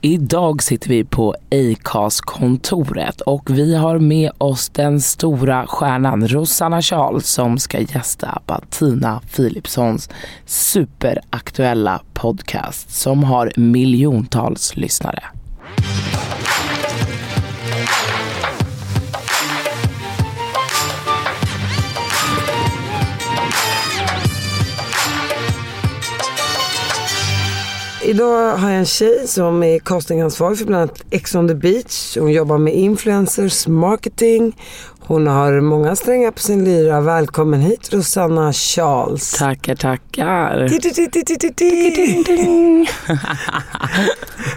Idag sitter vi på Acast-kontoret och vi har med oss den stora stjärnan Rosanna Charles som ska gästa Bettina Philipssons superaktuella podcast som har miljontals lyssnare. Idag har jag en tjej som är castingansvarig för bland annat Ex on the beach. Hon jobbar med influencers, marketing. Hon har många strängar på sin lyra. Välkommen hit Rosanna Charles. Tackar, tackar.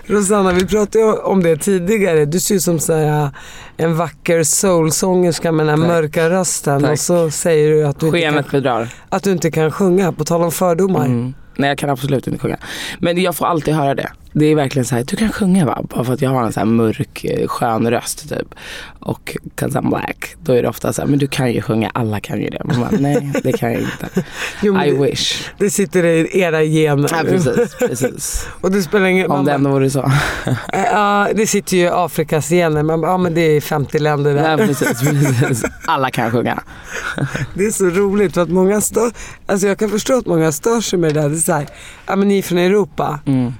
Rosanna, vi pratade ju om det tidigare. Du ser ut som så här, en vacker soulsångerska med den här Tack. mörka rösten. Tack. Och så säger du att du, inte kan, bedrar. att du inte kan sjunga, på tal om fördomar. Mm. Nej jag kan absolut inte sjunga. Men jag får alltid höra det. Det är verkligen så här, du kan sjunga va? Bara för att jag har en så här mörk eh, skön röst typ. Och cause I'm black. Då är det ofta så här, men du kan ju sjunga, alla kan ju det. Man bara, nej det kan jag inte. Jo, I det- wish. Det sitter i era gener. Ja precis, precis. Och det spelar ingen Om det ändå vore så. Ja, det sitter ju i Afrikas gener. Man bara, ja men det är 50 länder där. Nej, precis, precis. Alla kan sjunga. Det är så roligt för att många stör, alltså jag kan förstå att många stör sig med det där. Det är så här, ja men ni är från Europa. Mm.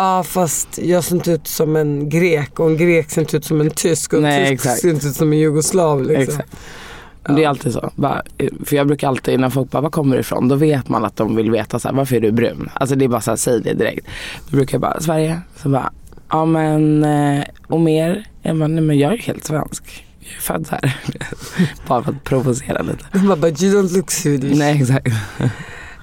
Ja fast jag ser inte ut som en grek och en grek ser inte ut som en tysk och en Nej, tysk exakt. ser inte ut som en jugoslav. Liksom. Exakt. Men Det är alltid så. Bara, eh, för jag brukar alltid, när folk bara, var kommer du ifrån? Då vet man att de vill veta så här, varför är du brun? Alltså det är bara så här, säg det direkt. Då brukar jag bara, Sverige? Så bara, ja men, eh, och mer? Jag bara, nej men jag är helt svensk. Jag är född här. bara för att provocera lite. De bara, but you don't look Swedish. Nej exakt.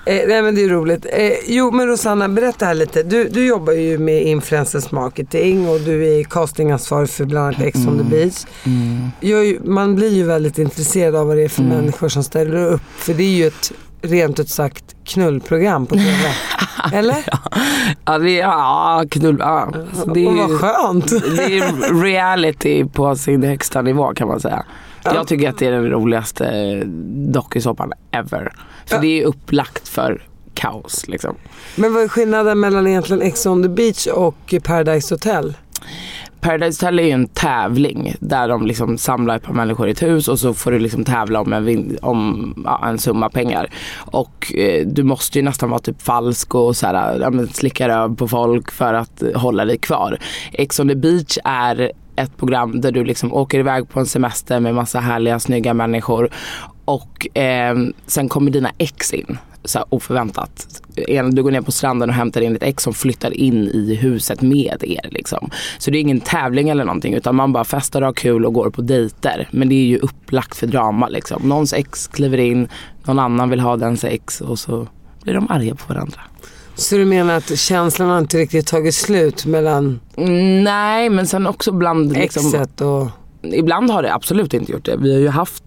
Eh, nej men det är roligt. Eh, jo men Rosanna, berätta här lite. Du, du jobbar ju med influencers marketing och du är castingansvarig för bland annat Ex on the beach. Mm. Jag är ju, man blir ju väldigt intresserad av vad det är för Mm. människor som ställer upp. För det är ju ett rent ut sagt knullprogram på TV. Eller? Ja, det är, ja, knull, ja. Alltså, det är och vad skönt. Det är reality på sin högsta nivå kan man säga. Jag tycker att det är den roligaste dokusåpan ever. För Ja. det är upplagt för kaos liksom. Men vad är skillnaden mellan egentligen Ex on the beach och Paradise Hotel? Paradise Hotel är ju en tävling där de liksom samlar ett par människor i ett hus och så får du liksom tävla om en, om, ja, en summa pengar. Och eh, du måste ju nästan vara typ falsk och så här, ja, slicka röv på folk för att hålla dig kvar. Ex on the beach är ett program där du liksom åker iväg på en semester med massa härliga snygga människor och eh, sen kommer dina ex in så här oförväntat. Du går ner på stranden och hämtar in ditt ex som flyttar in i huset med er. Liksom. Så det är ingen tävling eller någonting utan man bara festar och har kul och går på dejter. Men det är ju upplagt för drama. Liksom. Någons ex kliver in, någon annan vill ha dens ex och så blir de arga på varandra. Så du menar att känslan har inte riktigt tagit slut mellan nej men sen också bland liksom, exet och... Ibland har det absolut inte gjort det. Vi har ju haft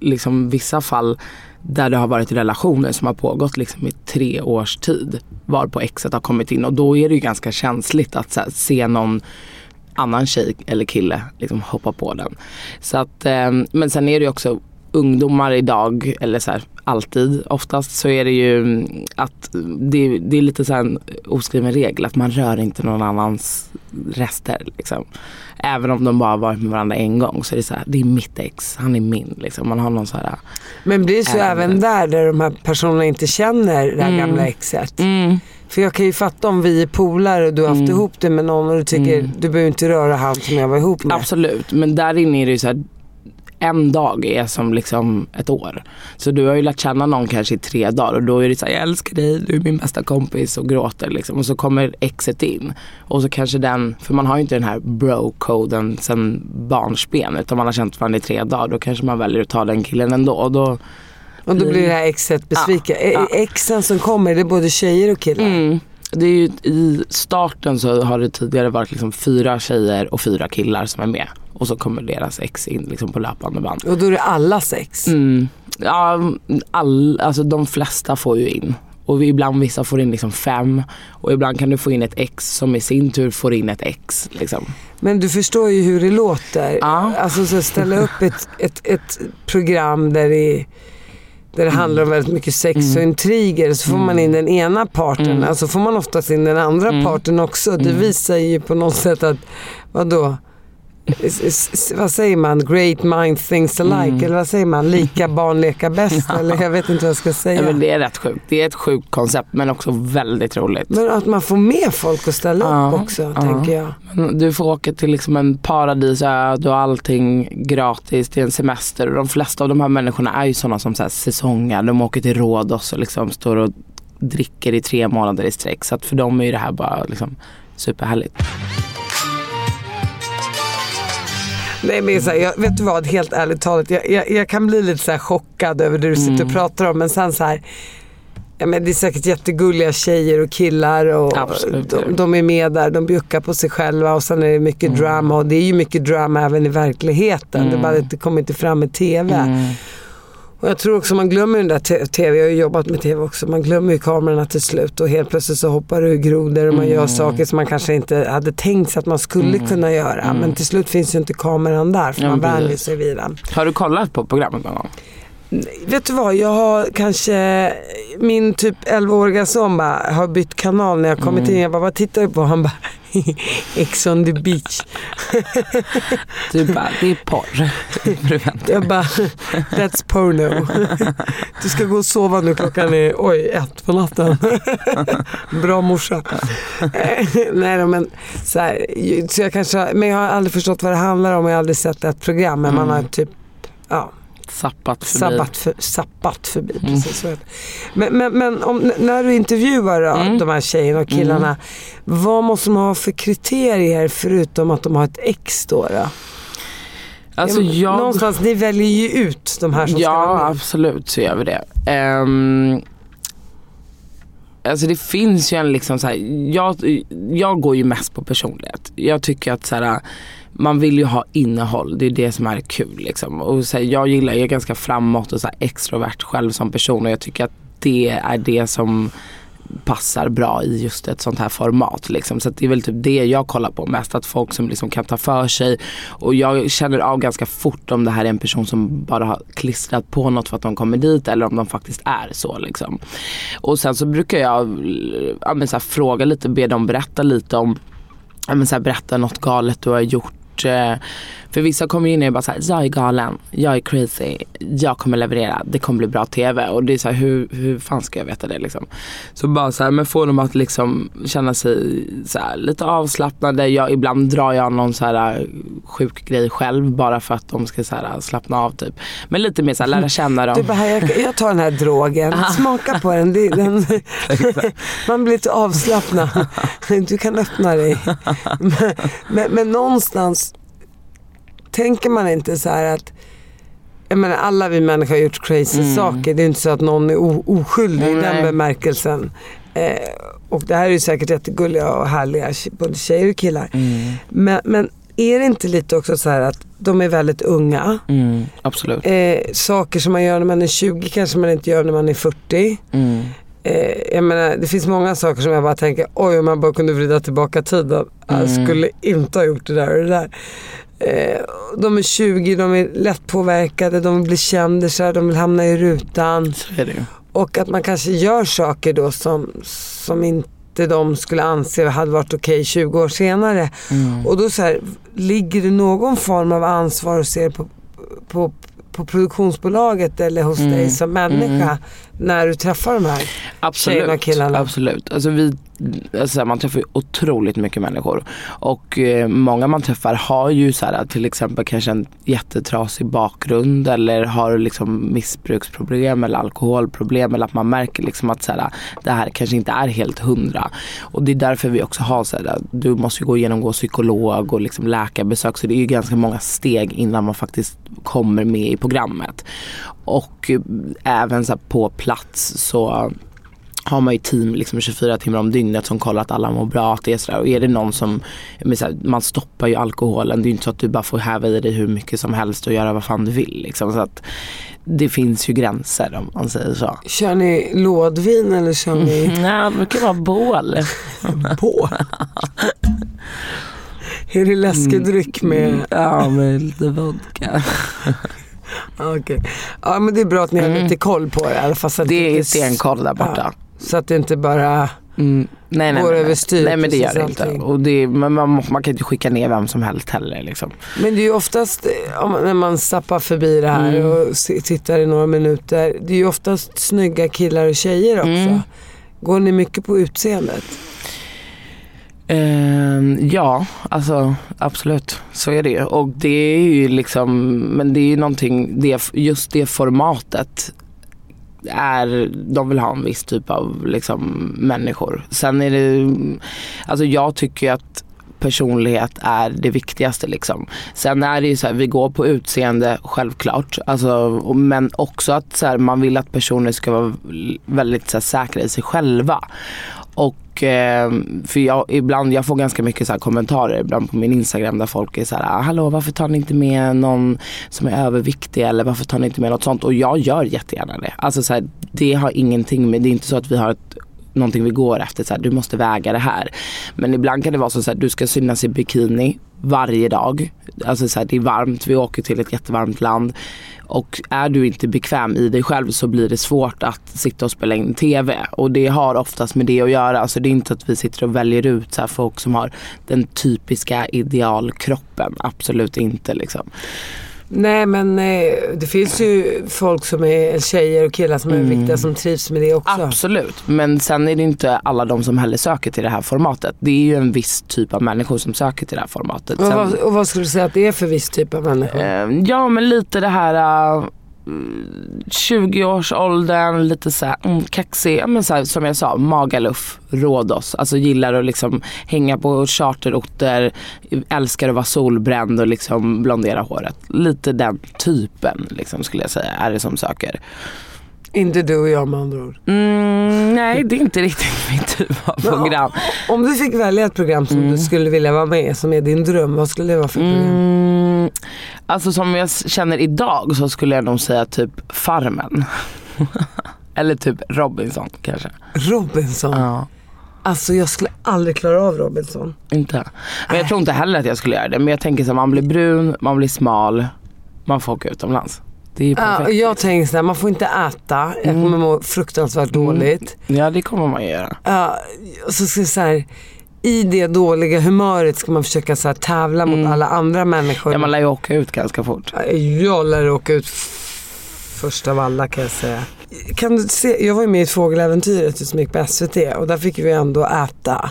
liksom, vissa fall där det har varit relationer som har pågått liksom, i tre års tid. Varpå exet har kommit in och då är det ju ganska känsligt att här, se någon annan tjej eller kille liksom, hoppa på den. Så att, eh, men sen är det ju också ungdomar idag, eller så här, alltid oftast så är det ju att det, det är lite så här en oskriven regel att man rör inte någon annans rester. Liksom. Även om de bara varit med varandra en gång så är det så här, det är mitt ex, han är min. Liksom. Man har någon så här, Men blir det så Även även där, där de här personerna inte känner det här Mm. gamla exet? mm, För jag kan ju fatta om vi är polare och du har haft Mm. ihop det med någon och du tycker Mm. du behöver inte röra han som jag var ihop med. Absolut, men där inne är det ju så här, en dag är som liksom ett år. Så du har ju lärt känna någon kanske i tre dagar och då är det så här, jag älskar dig, du är min bästa kompis och gråter liksom. Och så kommer exet in och så kanske den, för man har ju inte den här bro-koden sen barnsben utan man har känt varandra i tre dagar. Då kanske man väljer att ta den killen ändå. Och då, Och då blir det här exet besviken. Ja, ja. Exen som kommer, det är både tjejer och killar. Mm. Det är ju, I starten så har det tidigare varit liksom fyra tjejer och fyra killar som är med. Och så kommer deras ex in liksom på löpande band. Och då är det alla sex. Mm. Ja, all, alltså de flesta får ju in. Och ibland vissa får in liksom fem och ibland kan du få in ett ex som i sin tur får in ett ex. Liksom. Men du förstår ju hur det låter. Ja. Alltså så ställa upp ett, ett, ett program där det, där det handlar om väldigt mycket sex och intriger. Så får man in den ena parten, alltså får man oftast in den andra parten också. Det visar ju på något sätt att, vadå? Vad säger man? Great mind thinks alike. Eller vad säger man? Lika barn leka bäst. Eller jag vet inte vad jag ska säga. Ja, men det är rätt sjukt. Det är ett sjukt koncept men också väldigt roligt. Men att man får med folk att ställa Ja, upp också, ja. tänker jag. Du får åka till liksom en paradisö, du har allting gratis, det är en semester och de flesta av de här människorna är ju sådana som så här säsonger. De åker till Rhodos och liksom står och dricker i tre månader i sträck. Så att för dem är ju det här bara liksom superhärligt. Nej men så här, jag, vet du vad, helt ärligt talat, jag, jag, jag kan bli lite så chockad över det du sitter Mm. och pratar om. Men sen så här, ja, men det är säkert jättegulliga tjejer och killar och Absolut, Mm. de, de är med där, de bjuckar på sig själva och sen är det mycket drama och det är ju mycket drama även i verkligheten. Det är bara det kommer inte fram i TV. Mm. Och jag tror också man glömmer den där TV, jag har ju jobbat med TV också, man glömmer ju kamerorna till slut och helt plötsligt så hoppar det ur grodor och man Mm. gör saker som man kanske inte hade tänkt sig att man skulle kunna göra. Men till slut finns ju inte kameran där för Ja, man vänjer sig vid den. Har du kollat på programmet någon gång? Vet du vad, jag har kanske, min typ 11-åriga son bara, har bytt kanal när jag kommit Mm. in. Jag bara, vad tittar du på? Han bara, Ex on the beach. Du bara, det är porr. Jag bara, that's porno. Du ska gå och sova nu, klockan är oj, ett på natten. Bra morsa. Nej då, men så, här, så jag kanske, men jag har aldrig förstått vad det handlar om. Jag har aldrig sett ett program, men man har typ ja, Sappat förbi. sabbat, för, sappat förbi. Precis, så heter det. men men, men om, när du intervjuar då, de här tjejerna och killarna, vad måste de ha för kriterier förutom att de har ett ex då? då? Alltså Ja, jag... Någonstans, ni väljer ju ut de här som ska Ja, vara med. absolut så gör vi det. Ehm, alltså det finns ju en liksom så här, jag, jag går ju mest på personlighet. Jag tycker att så här, man vill ju ha innehåll, det är det som är kul liksom. Och så här, jag gillar, jag är ganska framåt och så här, extrovert själv som person och jag tycker att det är det som passar bra i just ett sånt här format. Liksom. Så att det är väl typ det jag kollar på mest. Att folk som liksom kan ta för sig. Och jag känner av ganska fort om det här är en person som bara har klistrat på något för att de kommer dit eller om de faktiskt är så. Liksom. Och sen så brukar jag ja, men så här, fråga lite, be dem berätta lite om ja, men så här, berätta något galet du har gjort. eh, för vissa kommer in och bara såhär, jag är galen, jag är crazy, jag kommer leverera, det kommer bli bra TV. Och det är såhär, hur, hur fan ska jag veta det liksom? Så bara såhär, men få dem att liksom känna sig så här, lite avslappnade. Jag, ibland drar jag någon så här sjuk grej själv bara för att de ska så här, slappna av typ. Men lite mer såhär, lära känna dem. Du bara, jag, jag tar den här drogen, smaka på den. Det, den man blir lite avslappnad. Du kan öppna dig. Men, men, men någonstans tänker man inte så här att jag menar, alla vi människor har gjort crazy saker. Det är inte så att någon är oskyldig i den Nej. bemärkelsen. Eh, och det här är ju säkert jättegulliga och härliga både tjejer och killar. Men, men är det inte lite också så här att de är väldigt unga. Mm, absolut. Eh, saker som man gör när man är 20 kanske man inte gör när man är 40. Mm. Eh, jag menar, det finns många saker som jag bara tänker, oj om man bara kunde vrida tillbaka tiden. Jag skulle inte ha gjort det där och det där. Eh, de är 20, de är lättpåverkade, de vill bli kändisar, de vill hamna i rutan. Och att man kanske gör saker då som, som inte de skulle anse hade varit okej 20 år senare. Och då så här, ligger det någon form av ansvar och ser på, på på produktionsbolaget eller hos dig som människa när du träffar de här tjejerna och Absolut. killarna? absolut. Alltså vi, alltså man träffar ju otroligt mycket människor. Och eh, många man träffar har ju så här, till exempel kanske en jättetrasig bakgrund eller har liksom missbruksproblem eller alkoholproblem eller att man märker liksom att så här, det här kanske inte är helt hundra. Och det är därför vi också har så här, du måste ju gå igenom gå psykolog och liksom läkarbesök så det är ju ganska många steg innan man faktiskt kommer med i programmet. Och eh, även så här, på plats så har man ju team liksom 24 timmar om dygnet som kollar att alla mår bra. Att det är sådär. Och är det någon som, här, man stoppar ju alkoholen. Det är ju inte så att du bara får häva i dig hur mycket som helst och göra vad fan du vill. Liksom. Så att det finns ju gränser om man säger så. Kör ni lådvin eller kör ni Nej, det brukar vara bål. på? Är det läskig dryck med? Ja, med lite vodka. Ja, Okej. Ja men det är bra att ni har lite koll på det. Så att Det är stenkoll där borta. Så att det inte bara... Mm. Nej, nej, Går nej, överstyr, nej men det gör det inte. Och det, men man, man kan inte skicka ner vem som helst heller. Liksom. Men det är ju oftast, eh, när man zappar förbi det här Mm. och tittar i några minuter. Det är ju oftast snygga killar och tjejer också. Mm. Går ni mycket på utseendet? Ehm, ja, alltså absolut. Så är det ju. Och det är ju liksom, men det är ju någonting, det, just det formatet är, de vill ha en viss typ av liksom, människor. Sen är det, alltså jag tycker att personlighet är det viktigaste liksom. Sen är det ju så här, vi går på utseende självklart. Alltså, men också att så här, man vill att personer ska vara väldigt så här, säkra i sig själva. Och eh, för jag, ibland, jag får ganska mycket så här kommentarer ibland på min Instagram där folk är så här, ah, hallå varför tar ni inte med någon som är överviktig eller varför tar ni inte med något sånt? Och jag gör jättegärna det. Alltså så här, det har ingenting med, det är inte så att vi har ett någonting vi går efter, så här, du måste väga det här. Men ibland kan det vara så att du ska synas i bikini varje dag. Alltså så här, det är varmt, vi åker till ett jättevarmt land. Och är du inte bekväm i dig själv så blir det svårt att sitta och spela in TV. Och det har oftast med det att göra. Alltså det är inte att vi sitter och väljer ut så här folk som har den typiska idealkroppen. Absolut inte liksom. Nej men eh, det finns ju folk som är tjejer och killar som är viktiga som trivs med det också. Absolut, men sen är det inte alla de som heller söker till det här formatet. Det är ju en viss typ av människor som söker till det här formatet. Och Sen, vad, och vad skulle du säga att det är för viss typ av människor? eh, ja men lite det här uh, 20-årsåldern, lite så här, mm, kaxig, ja, men så här, som jag sa, Magaluf, Rhodos. Alltså gillar att liksom hänga på charterorter, älskar att vara solbränd och liksom blondera håret. Lite den typen liksom, skulle jag säga är det som söker. Inte du och jag med andra ord. Mm, nej det är inte riktigt min typ av program. Om du fick välja ett program som du skulle vilja vara med som är din dröm, vad skulle det vara för program? Mm, alltså som jag känner idag så skulle jag nog säga typ Farmen. Eller typ Robinson kanske. Robinson. Ja. Alltså jag skulle aldrig klara av Robinson. Inte. Men jag tror inte heller att jag skulle göra det. Men jag tänker så här, man blir brun, man blir smal, man får åka utomlands. Det är ju perfekt. och jag tänker såhär, man får inte äta. Jag kommer må fruktansvärt dåligt. Ja det kommer man göra. Ja, och så ska jag här, i det dåliga humöret ska man försöka så här, tävla mot alla andra människor. Ja, man lär ju åka ut ganska fort. Jag lär åka ut först av alla kan jag säga. Kan se, jag var ju med i fågeläventyret som gick på SVT och där fick vi ändå äta.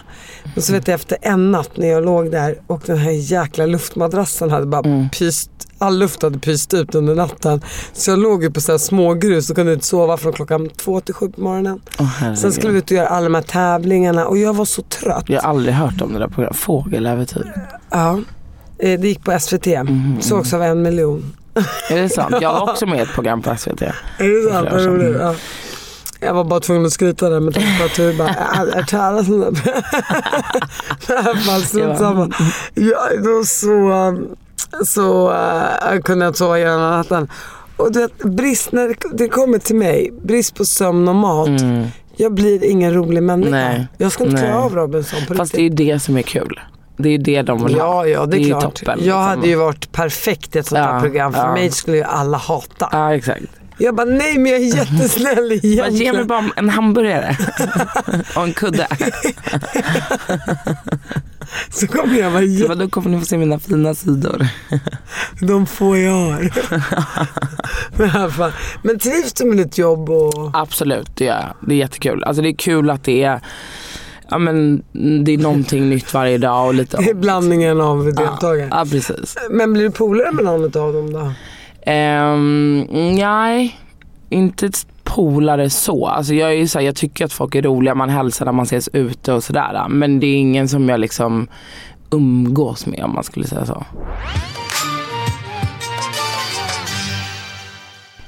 Och så vet jag efter en natt när jag låg där och den här jäkla luftmadrassen hade bara pyst, all luft hade pyst ut under natten. Så jag låg ju på så här smågrus och kunde inte sova från klockan två till sju på morgonen. Herregud. Sen skulle vi ut och göra alla de här tävlingarna och jag var så trött. Jag har aldrig hört om det där programmet. Fågeläventyr. Ja. Eh, Det gick på SVT. Sågs av en miljon. Är det sant? Jag var också med i ett program på SVT. Är det sant? Vad roligt. Ja. Jag var bara tvungen att skryta där med tanke på att du bara, jag har hört talas om det. Strunt samma. Ja, då så, så uh, kunde jag inte sova hela natten. Och du vet, brist, när det- kommer till mig, brist på sömn och mat. Jag blir ingen rolig människa. Nej. Jag ska inte klara av Robinson på Fast det är riktigt. ju det som är kul. Det är ju det de vill ha. Ja, ja, det är, ju klart. toppen. jag liksom. hade ju varit perfekt i ett sånt här Ja, program. För ja. mig skulle ju alla hata. Ja exakt. Jag bara, nej men jag är jättesnäll Bara, ge mig egentligen. bara en hamburgare och en kudde. Så kommer jag vara jätte... då kommer ni få se mina fina sidor. De få jag har. Men. Men trivs du med ditt jobb? Och... Absolut, det gör jag. Det är jättekul. Alltså det är kul att det är, ja men det är någonting nytt varje dag och lite... Det är blandningen av deltagare. Ja, precis. Men blir du polare med någon av dem då? Um, nej, inte polare så. Alltså jag, är så här, jag tycker att folk är roliga, man hälsar när man ses ute och sådär. Men det är ingen som jag liksom umgås med om man skulle säga så.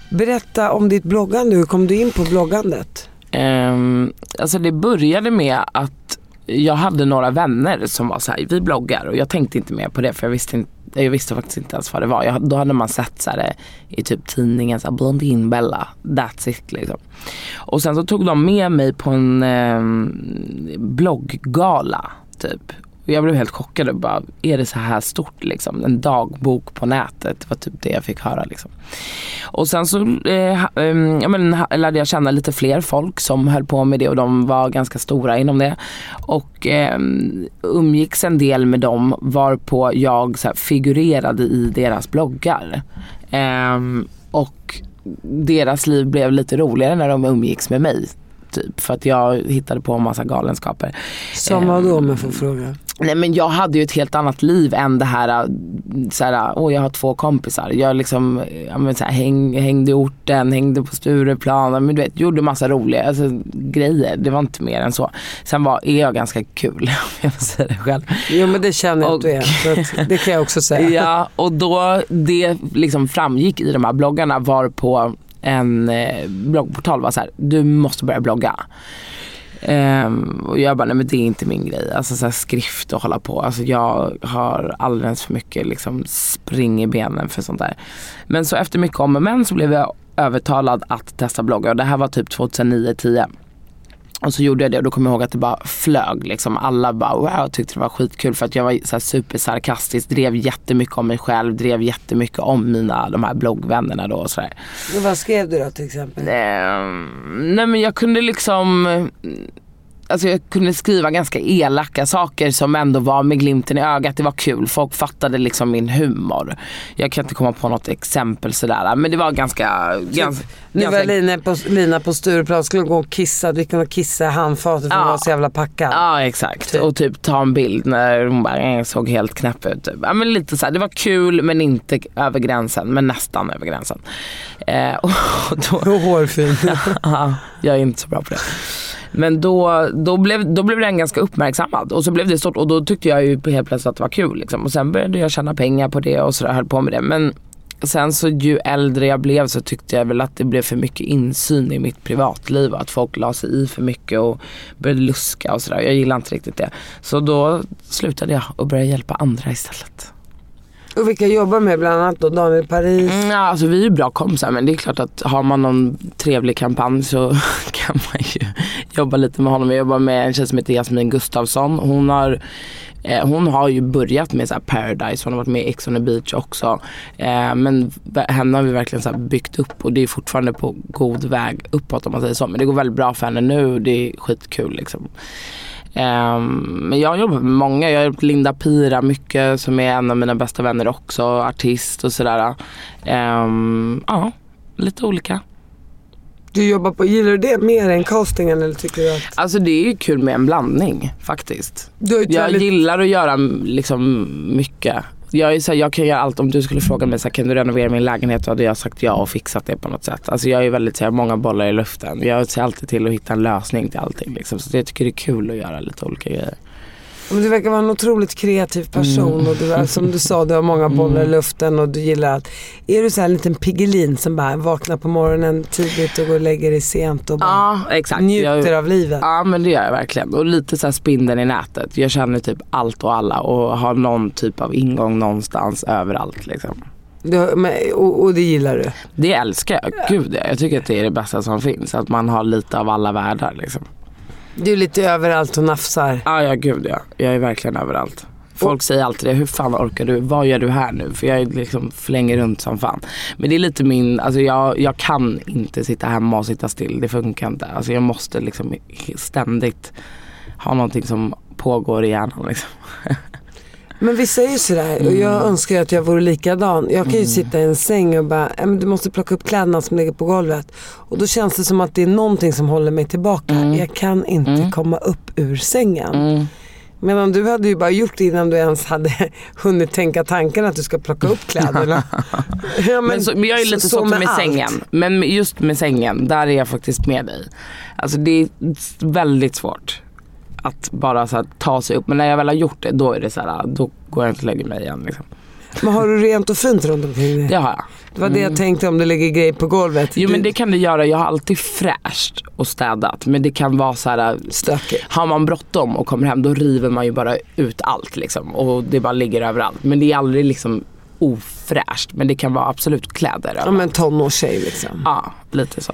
Berätta om ditt bloggande. Hur kom du in på bloggandet? Um, alltså det började med att jag hade några vänner som var såhär, vi bloggar och jag tänkte inte mer på det för jag visste, inte, jag visste faktiskt inte ens vad det var. Jag, då hade man sett så här, eh, i typ tidningen, så här, Blondinbella, that's it liksom. Och sen så tog de med mig på en eh, blogggala typ. Jag blev helt chockad och bara, är det så här stort liksom? En dagbok på nätet, det var typ det jag fick höra liksom. Och sen så eh, eh, men, lärde jag känna lite fler folk som höll på med det och de var ganska stora inom det. Och eh, umgicks en del med dem varpå jag så här, figurerade i deras bloggar. Ehm, och deras liv blev lite roligare när de umgicks med mig. Typ, för att jag hittade på en massa galenskaper. Som vad då om jag får fråga? Nej men jag hade ju ett helt annat liv än det här, äh, så här åh jag har två kompisar. Jag liksom, ja, men så här, häng, hängde i orten, hängde på Stureplan, men du vet, gjorde massa roliga alltså, grejer. Det var inte mer än så. Sen var, är jag ganska kul om jag får säga det själv. Jo men det känner jag att du är. Och- det kan jag också säga. Ja, och då det liksom framgick i de här bloggarna var på en eh, bloggportal var så här, du måste börja blogga. Um, och jag bara, nej men det är inte min grej. Alltså så här, skrift och hålla på. Alltså jag har alldeles för mycket liksom spring i benen för sånt där. Men så efter mycket om och men så blev jag övertalad att testa blogga och det här var typ 2009-10. Och så gjorde jag det och då kommer jag ihåg att det bara flög liksom. Alla bara wow tyckte det var skitkul för att jag var så här supersarkastisk, drev jättemycket om mig själv, drev jättemycket om mina, de här bloggvännerna då och sådär. Vad skrev du då till exempel? Ehm, nej men jag kunde liksom Alltså jag kunde skriva ganska elaka saker som ändå var med glimten i ögat. Det var kul. Folk fattade liksom min humor. Jag kan inte komma på något exempel sådär. Men det var ganska... ganska, Nu var ganska Lina på, Lina på Stureplan skulle gå och kissa. Du och kissa i handfatet för Ja. hon var så jävla packad. Ja exakt. Typ. Och typ ta en bild när hon bara eh, såg helt knäpp ut. Typ. Ja, men lite så här, det var kul men inte över gränsen. Men nästan över gränsen. Eh, och då, hårfin. Ja, jag är inte så bra på det. Men då, då, blev, då blev den ganska uppmärksammad och så blev det stort och då tyckte jag ju helt plötsligt att det var kul. Liksom. Och sen började jag tjäna pengar på det och så där, höll på med det. Men sen så ju äldre jag blev så tyckte jag väl att det blev för mycket insyn i mitt privatliv och att folk la sig i för mycket och började luska och sådär. Jag gillar inte riktigt det. Så då slutade jag och började hjälpa andra istället. Och vilka jobbar med bland annat då? Daniel Paris. Mm, ja, alltså vi är ju bra kompisar men det är klart att har man någon trevlig kampanj så kan man ju jobba lite med honom. Jag jobbar med en tjej som heter Jasmin Gustafsson. Hon har, eh, hon har ju börjat med så här Paradise, hon har varit med i Ex on the beach också. Eh, men henne har vi verkligen så här byggt upp och det är fortfarande på god väg uppåt om man säger så. Men det går väldigt bra för henne nu och det är skitkul liksom. Ehm, men jag jobbar med många. Jag har hjälpt Linda Pira mycket som är en av mina bästa vänner också. Artist och sådär. Ehm, ja, lite olika. Du jobbar på, gillar du det mer än castingen eller tycker du att? Alltså det är ju kul med en blandning faktiskt. Har Jag väldigt- gillar att göra liksom mycket. Jag, är så här, jag kan göra allt. Om du skulle fråga mig så här, kan du renovera min lägenhet? Då hade jag sagt ja och fixat det på något sätt. Alltså jag är väldigt så här, många bollar i luften. Jag ser alltid till att hitta en lösning till allting. Liksom. Så jag tycker det är kul att göra lite olika grejer. Men du verkar vara en otroligt kreativ person och du är, som du sa, du har många bollar i luften och du gillar att... Är du så här en liten Piggelin som bara vaknar på morgonen tidigt och går och lägger dig sent och bara Ja njuter jag, av livet? Ja men det gör jag verkligen. Och lite så här spindeln i nätet. Jag känner typ allt och alla och har någon typ av ingång någonstans överallt liksom. Du, men, och, och det gillar du? Det älskar jag. Gud ja. Jag tycker att det är det bästa som finns. Att man har lite av alla världar liksom. Du är lite överallt och nafsar. Ja ja gud ja. Jag är verkligen överallt. Folk säger alltid det, hur fan orkar du? Vad gör du här nu? För jag är liksom flänger runt som fan. Men det är lite min, alltså jag, jag kan inte sitta hemma och sitta still. Det funkar inte. Alltså jag måste liksom ständigt ha någonting som pågår i hjärnan liksom. Men är ju sådär och jag Mm. önskar att jag vore likadan. Jag kan ju sitta i en säng och bara, "Ja, men du måste plocka upp kläderna som ligger på golvet. Och då känns det som att det är någonting som håller mig tillbaka. Mm. Jag kan inte komma upp ur sängen. Medan du hade ju bara gjort det innan du ens hade hunnit tänka tanken att du ska plocka upp kläderna. ja, Men, så, men jag är lite så, med med allt. sängen. Men just med sängen, där är jag faktiskt med dig. Alltså det är väldigt svårt att bara så här, ta sig upp. Men när jag väl har gjort det, då är det så här, då går jag inte och lägger mig igen. Liksom. Men har du rent och fint runt omkring dig? Det har jag. Det var det jag tänkte om det ligger grejer på golvet. Jo Du- men det kan det göra. Jag har alltid fräscht och städat. Men det kan vara så här. Stökigt. Har man bråttom och kommer hem då river man ju bara ut allt liksom. Och det bara ligger överallt. Men det är aldrig liksom ofräscht. Men det kan vara absolut kläder. Ja men tonårstjej liksom. ja lite så.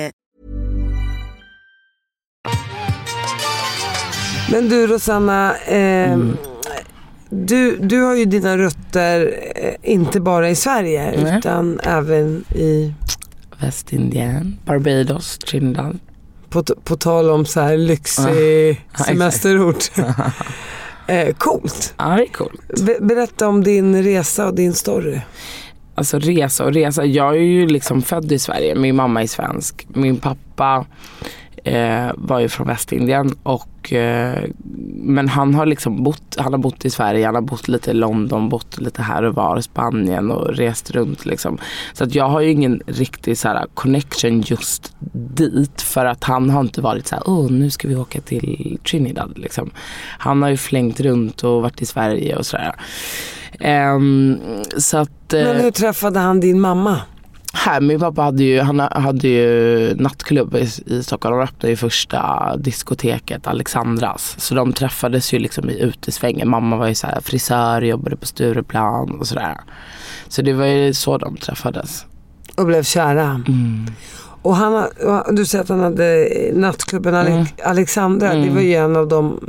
Men du Rosanna, eh, du, du har ju dina rötter eh, inte bara i Sverige Nej. utan även i, Västindien, Barbados, Trinidad. på, på tal om så här lyxig exakt. semesterort. eh, coolt. Ja det är coolt. Be- berätta om din resa och din story. Alltså resa och resa. Jag är ju liksom född i Sverige. Min mamma är svensk. Min pappa eh, var ju från Västindien och eh, men han har liksom bott, han har bott i Sverige, han har bott lite i London, bott lite här och var, Spanien och rest runt liksom. Så att jag har ju ingen riktig så här, connection just dit för att han har inte varit så här, åh nu ska vi åka till Trinidad liksom. Han har ju flängt runt och varit i Sverige och sådär. Ehm, så att, eh, Men hur träffade han din mamma? Här, min pappa hade ju, han hade ju nattklubb i, i Stockholm. De öppnade ju första diskoteket, Alexandras. Så de träffades ju liksom i utesvängen. Mamma var ju så här frisör, jobbade på Stureplan och sådär. Så det var ju så de träffades. Och blev kära. Mm. Och han, du säger att han hade nattklubben Ale- Mm. Alexandra. Det var ju en av de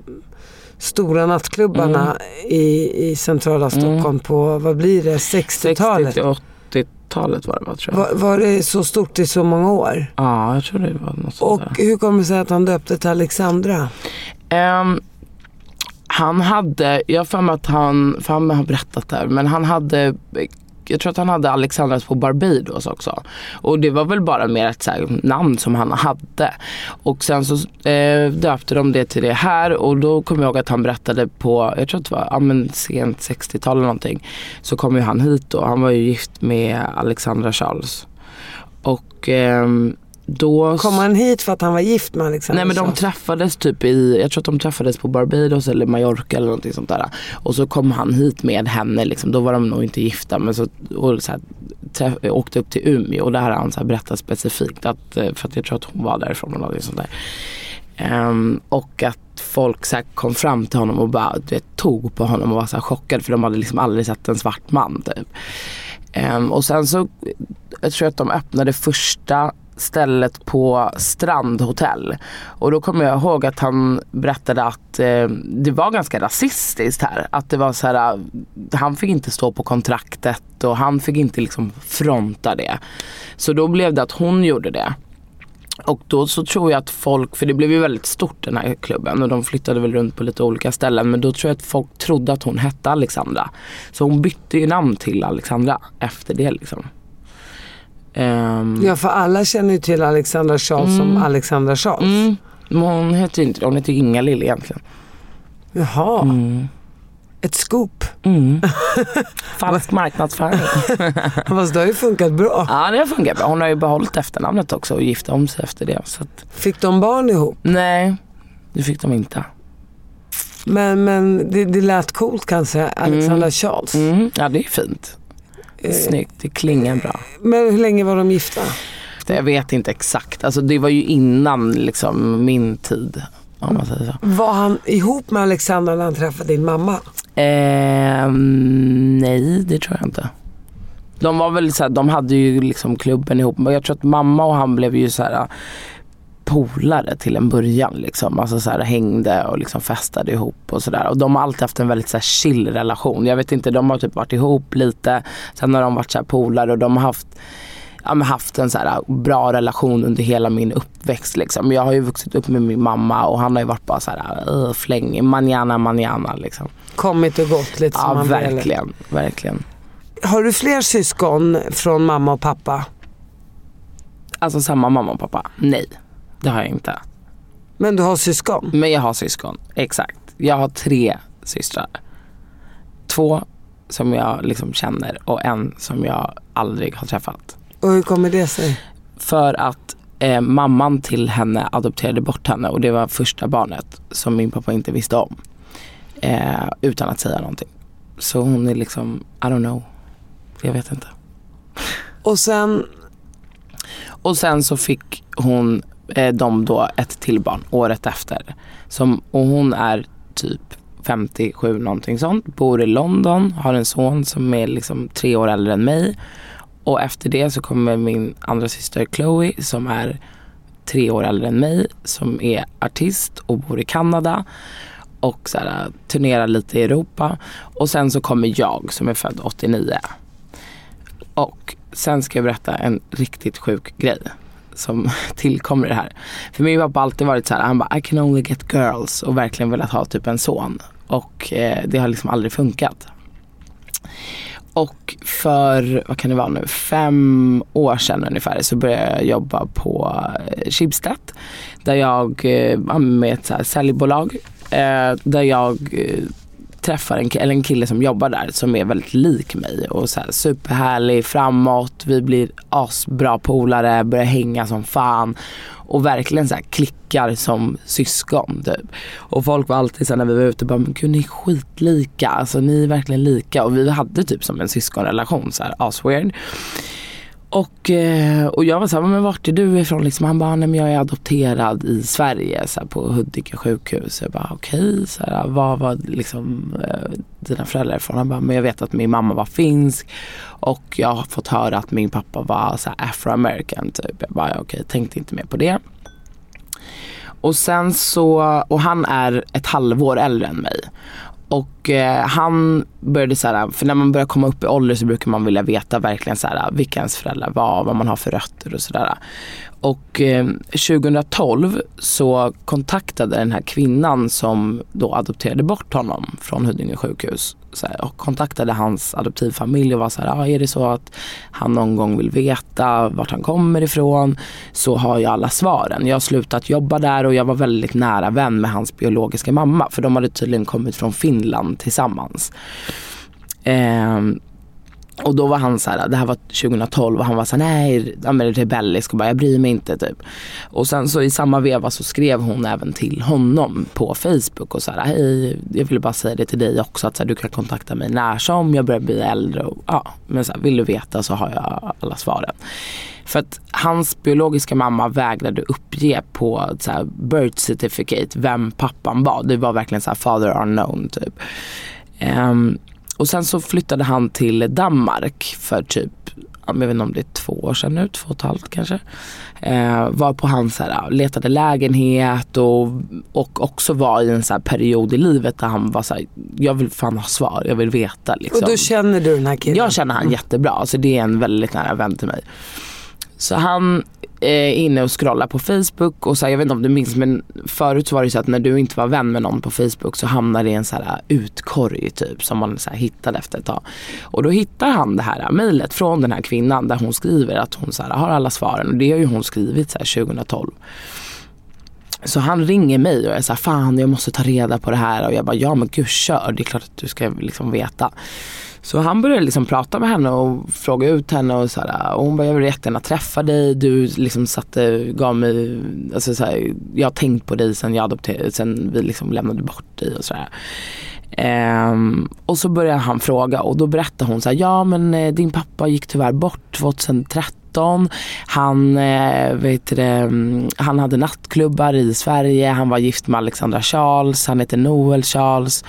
stora nattklubbarna Mm. i, i centrala Stockholm på, vad blir det, 60-talet? 60 80-talet var det va, tror jag. Var, var det så stort i så många år? Ja, jag tror det var något sånt Och där. hur kommer det sig att han döpte till Alexandra? Ehm, han hade, jag har för mig att han, för han har berättat det här, men han hade jag tror att han hade Alexandras på Barbados också. Och det var väl bara mer ett så här namn som han hade. Och sen så eh, döpte de det till det här och då kommer jag ihåg att han berättade på, jag tror att det var ja, men sent 60-tal eller någonting. Så kom ju han hit då. Han var ju gift med Alexandra Charles. Och eh, då... Kom han hit för att han var gift med Alexandra Nej men de träffades typ i, jag tror att de träffades på Barbados eller Mallorca eller någonting sånt där. Och så kom han hit med henne liksom, då var de nog inte gifta men så, och så här, träff, åkte upp till Umeå och där har han så här berättat specifikt att, eh, för att jag tror att hon var därifrån eller någonting sånt där. Ehm, och att folk så kom fram till honom och bara du vet, tog på honom och var så chockade för de hade liksom aldrig sett en svart man typ. Ehm, och sen så, jag tror att de öppnade första stället på Strandhotell. Och då kommer jag ihåg att han berättade att eh, det var ganska rasistiskt här. Att det var så här, eh, han fick inte stå på kontraktet och han fick inte liksom fronta det. Så då blev det att hon gjorde det. Och då så tror jag att folk, för det blev ju väldigt stort den här klubben och de flyttade väl runt på lite olika ställen. Men då tror jag att folk trodde att hon hette Alexandra. Så hon bytte ju namn till Alexandra efter det liksom. Ehm, Ja för alla känner ju till Alexandra Charles som Alexandra Charles. mm, Men hon heter inte hon heter Inga-Lill egentligen. Jaha. Ett scoop. Mm. Falsk marknadsföring. Fast det har ju funkat bra. ja det har funkat bra. Hon har ju behållit efternamnet också och gift om sig efter det. Så att, Fick de barn ihop? nej, det fick de inte. Men, men det, det lät coolt kanske, Alexandra Charles. Mm. Ja det är fint. Snyggt, det klingar bra. Men hur länge var de gifta? Jag vet inte exakt. Alltså det var ju innan liksom min tid. Om man säger så. Var han ihop med Alexandra när han träffade din mamma? Ehm, nej, det tror jag inte. De var väl så här, de hade ju liksom klubben ihop. Men jag tror att mamma och han blev ju så här polare till en början liksom. Alltså så här hängde och liksom festade ihop och sådär. Och de har alltid haft en väldigt så här chill relation. Jag vet inte, de har typ varit ihop lite. Sen har de varit så här polare och de har haft ja, men haft en så här bra relation under hela min uppväxt. Liksom. Jag har ju vuxit upp med min mamma och han har ju varit bara så här flängig, manana manana liksom. Kommit och gått lite som Ja ville. verkligen, verkligen. Har du fler syskon från mamma och pappa? Alltså samma mamma och pappa? Nej, det har jag inte. Men du har syskon? Men jag har syskon, exakt. Jag har tre systrar. Två som jag liksom känner och en som jag aldrig har träffat. Och hur kommer det sig? För att eh, mamman till henne adopterade bort henne och det var första barnet som min pappa inte visste om. Eh, utan att säga någonting. Så hon är liksom, I don't know. Jag vet inte. Och sen, Och sen så fick hon Eh, de då ett till barn året efter. Som, och hon är typ 57 någonting sånt, bor i London, har en son som är liksom tre år äldre än mig. Och efter det så kommer min andra syster Chloe som är tre år äldre än mig, som är artist och bor i Kanada och så här, turnerar lite i Europa. Och sen så kommer jag som är född 89. Och sen ska jag berätta en riktigt sjuk grej som tillkommer i det här. För min pappa har alltid varit så här, han bara I can only get girls och verkligen velat ha typ en son. Och eh, det har liksom aldrig funkat. Och för, vad kan det vara nu, fem år sedan ungefär så började jag jobba på eh, Schibsted. Där jag, eh, med ett säljbolag, eh, där jag eh, träffar en, eller en kille som jobbar där som är väldigt lik mig och så här superhärlig, framåt, vi blir asbra polare, börjar hänga som fan och verkligen så här klickar som syskon typ. Och folk var alltid så här, när vi var ute bara, men gud ni är skitlika, alltså ni är verkligen lika och vi hade typ som en syskonrelation så här asweird. Och, eh, och jag var såhär, men vart är du ifrån? Liksom, han bara, nej men jag är adopterad i Sverige så här, på Huddinge sjukhus. Jag bara, okej, så här, vad var liksom eh, dina föräldrar ifrån? Han bara, men jag vet att min mamma var finsk och jag har fått höra att min pappa var så här, afroamerican typ. Jag bara, okej, tänkte inte mer på det. Och sen så, och han är ett halvår äldre än mig. Och eh, han började så här, för när man börjar komma upp i ålder så brukar man vilja veta verkligen så här, vilka ens föräldrar var, vad man har för rötter och sådär. Och eh, 2012 så kontaktade den här kvinnan som då adopterade bort honom från Huddinge sjukhus så här, och kontaktade hans adoptivfamilj och var så här, ah, är det så att han någon gång vill veta vart han kommer ifrån så har jag alla svaren. Jag har slutat jobba där och jag var väldigt nära vän med hans biologiska mamma för de hade tydligen kommit från Finland tillsammans. Eh, och då var han så här, det här var 2012 och han var så här, nej, han är rebellisk och bara jag bryr mig inte typ. Och sen så i samma veva så skrev hon även till honom på Facebook och så här, hej jag ville bara säga det till dig också att så här, du kan kontakta mig när som, jag börjar bli äldre och ja, men så här, vill du veta så har jag alla svaren. För att hans biologiska mamma vägrade uppge på så här, birth certificate vem pappan var. Det var verkligen så här father unknown typ. Um, och sen så flyttade han till Danmark för typ, jag vet inte om det är två år sedan nu, två och ett halvt kanske. Eh, var på han så här, letade lägenhet och, och också var i en så här period i livet där han var så här, jag vill fan ha svar, jag vill veta liksom. och då känner du den här killen? Jag känner han jättebra, alltså det är en väldigt nära vän till mig. Så han eh, inne och scrollar på Facebook och så här, jag vet inte om du minns men förut så var det så att när du inte var vän med någon på Facebook så hamnade det i en så här eh, utkorg typ som man så här hittade efter ett tag. Och då hittar han det här eh, mejlet från den här kvinnan där hon skriver att hon så här, har alla svaren och det har ju hon skrivit så här 2012. Så han ringer mig och jag säger fan jag måste ta reda på det här och jag bara ja men gud kör det är klart att du ska liksom veta. Så han började liksom prata med henne och fråga ut henne och, så här, och hon bara jag vill jättegärna träffa dig. Du liksom satte, gav mig, alltså så här, jag har tänkt på dig sen jag adopterade, sen vi liksom lämnade bort dig och sådär. Um, ehm, och så började han fråga och då berättade hon så här, ja men eh, din pappa gick tyvärr bort 2013. Han, eh, vet det, mm, han hade nattklubbar i Sverige, han var gift med Alexandra Charles, han heter Noel Charles.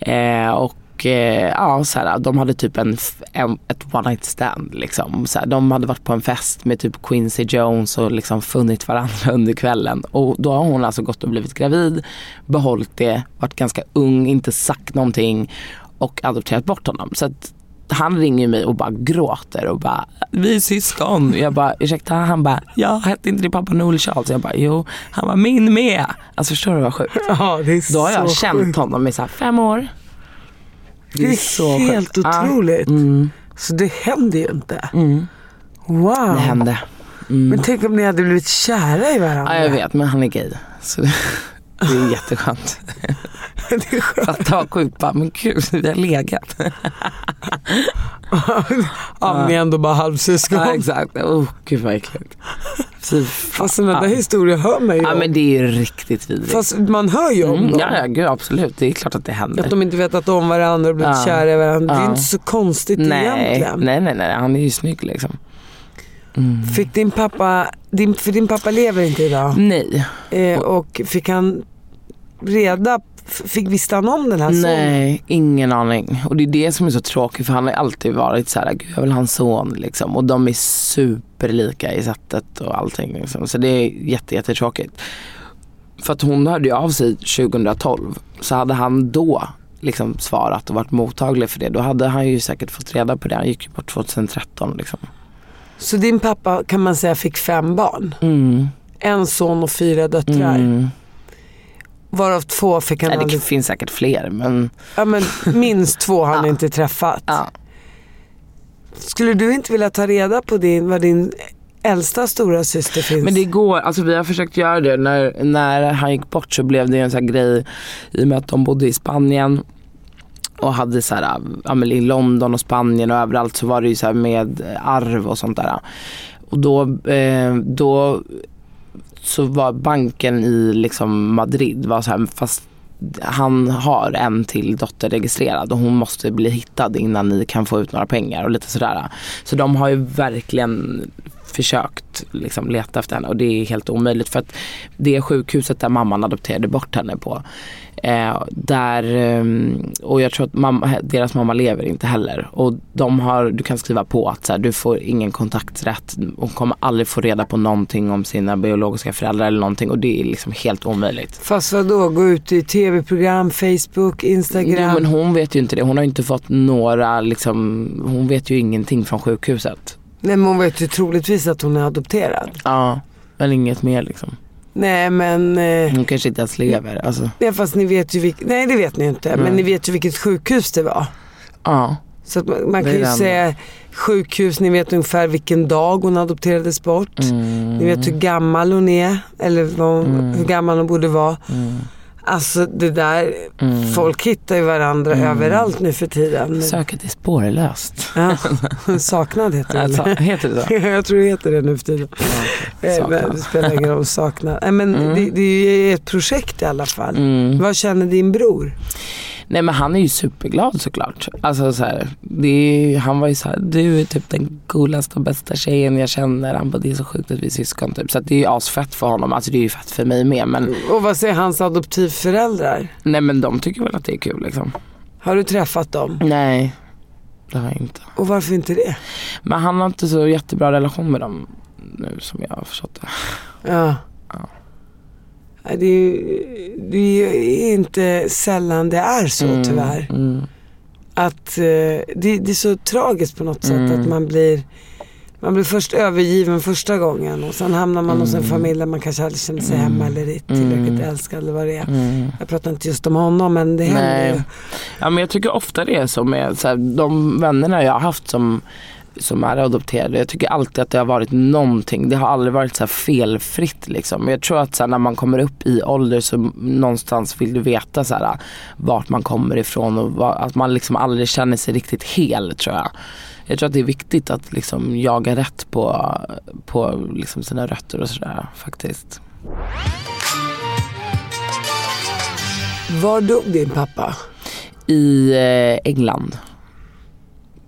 Eh, och eh, ja, så här, de hade typ en, en, ett one night stand. Liksom. Så här, de hade varit på en fest med typ Quincy Jones och liksom funnit varandra under kvällen. Och då har hon alltså gått och blivit gravid, behållit det, varit ganska ung, inte sagt någonting och adopterat bort honom. Så att han ringer mig och bara gråter och bara vi är syskon. Jag bara ursäkta? Han bara ja hette inte din pappa Noel Charles? Jag bara jo. Han var min med. Alltså förstår du vad sjukt? Ja, det är Då har jag så känt sjukt. honom i så här fem år. Det är, så helt. Ja, otroligt. Mm, Så det händer ju inte. mm, Wow. det hände. Men tänk om ni hade blivit kära i varandra. Ja jag vet men han är gay. Så det, är jätteskönt. det är skönt. Fatta vad sjukt bara, men gud vi har legat. Ja, ni är ändå bara halvsyskon. Ja exakt. Oh, gud vad äckligt. Fy. Fast sådana där historier hör man ju Ja om. men det är ju riktigt vidrigt. Fast man hör ju om Mm, dem. ja, ja gud absolut. Det är klart att det händer. Att de inte vetat om varandra och blivit Ja. kära i varandra. Det är Ja. inte så konstigt nej, egentligen. nej, nej, nej, han är ju snygg liksom. Fick din pappa, din, för din pappa lever inte idag. Nej, Eh, och fick han reda, fick, visste han om den här sonen? nej, ingen aning. Och det är det som är så tråkigt för han har alltid varit så här, gud jag vill ha en son liksom. Och de är superlika i sättet och allting liksom. Så det är jätte, jättetråkigt. För att hon hörde ju av sig 2012. Så hade han då liksom svarat och varit mottaglig för det. Då hade han ju säkert fått reda på det. Han gick ju bort 2013 liksom. Så din pappa kan man säga fick fem barn. Mm. En son och fyra döttrar. Mm. Varav två fick han Nej, det aldrig... finns säkert fler men Ja, men minst två har han Ja. inte träffat. ja. Skulle du inte vilja ta reda på din, vad din äldsta stora syster finns? Men det går, alltså vi har försökt göra det. När, när han gick bort så blev det en sån här grej i och med att de bodde i Spanien och hade så här, i London och Spanien och överallt så var det ju så här med arv och sånt där. Och då, eh, då så var banken i liksom Madrid var så här, fast han har en till dotter registrerad och hon måste bli hittad innan ni kan få ut några pengar och lite sådär. Så de har ju verkligen försökt liksom leta efter henne och det är helt omöjligt för att det sjukhuset där mamman adopterade bort henne på eh, där, eh, och jag tror att mamma, deras mamma lever inte heller och de har, du kan skriva på att så här, du får ingen kontakträtt och kommer aldrig få reda på någonting om sina biologiska föräldrar eller någonting och det är liksom helt omöjligt. Fast vadå, gå ut i tv-program, Facebook, Instagram? Jo men hon vet ju inte det. Hon har inte fått några liksom, hon vet ju ingenting från sjukhuset. Nej men hon vet ju troligtvis att hon är adopterad. Ja, men inget mer liksom. Nej men, eh, Hon kanske inte ens lever. Alltså, nej, fast ni vet ju vilket, nej det vet ni inte, men Nej. ni vet ju vilket sjukhus det var. ja. Så att man, man kan ju den. säga sjukhus, ni vet ungefär vilken dag hon adopterades bort. Mm. Ni vet hur gammal hon är, eller hon- hur gammal hon borde vara. Mm. Alltså det där, folk hittar ju varandra Mm. överallt nu för tiden. Söket är spårlöst. Ja, saknad heter det. Alltså, heter det så? Jag tror det heter det nu för tiden. Eh, Saknad. men Det spelar ingen roll, saknad. Nej, men det, det är ju ett projekt i alla fall. Mm. Vad känner din bror? Nej men han är ju superglad såklart. Alltså så här, det är, han var ju så här, du är typ den coolaste och bästa tjejen jag känner. Han bara, det är så sjukt att vi är syskon typ. Så det är ju asfett för honom. Alltså det är ju fett för mig med. Men Och vad säger hans adoptivföräldrar? nej men de tycker väl att det är kul liksom. Har du träffat dem? Nej, det har jag inte. Och varför inte det? Men han har inte så jättebra relation med dem nu som jag har förstått det. Ja. Ja. Det är, ju, det är ju inte sällan det är så tyvärr. Mm. Att eh, det, det är så tragiskt på något sätt Mm. att man blir man blir först övergiven första gången och sen hamnar man hos en Mm. familj där man kanske aldrig känner sig hemma eller är tillräckligt Mm. älskad eller vad det är. Mm. Jag pratar inte just om honom men det händer ju. Ja men jag tycker ofta det är så med så här, de vännerna jag har haft som som är adopterade. Jag tycker alltid att det har varit någonting. Det har aldrig varit så felfritt liksom. Men jag tror att så här, när man kommer upp i ålder så någonstans vill du veta så här, vart man kommer ifrån och vad, att man liksom aldrig känner sig riktigt hel tror jag. Jag tror att det är viktigt att liksom jaga rätt på, på liksom sina rötter och sådär faktiskt. Var dog din pappa? I eh, England.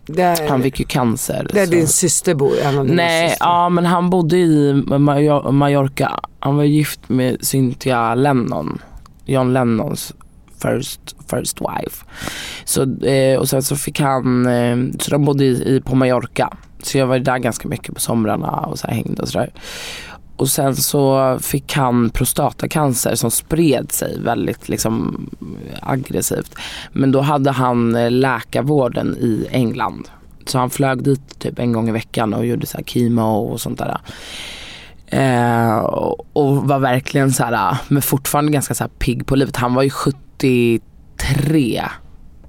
Där, Han fick ju cancer. där så- din syster bor? Nej, systrar. ja men han bodde i Major- Mallorca. Han var gift med Cynthia Lennon. John Lennons first, first wife. Så, eh, och sen så fick han, eh, så de bodde i, i, på Mallorca. Så jag var där ganska mycket på somrarna och så hängde och sådär. Och sen så fick han prostatacancer som spred sig väldigt liksom aggressivt. Men då hade han eh, läkarvården i England. Så han flög dit typ en gång i veckan och gjorde så här chemo och sånt där. Eh, och, var verkligen så här, men fortfarande ganska så här pigg på livet. Han var ju 73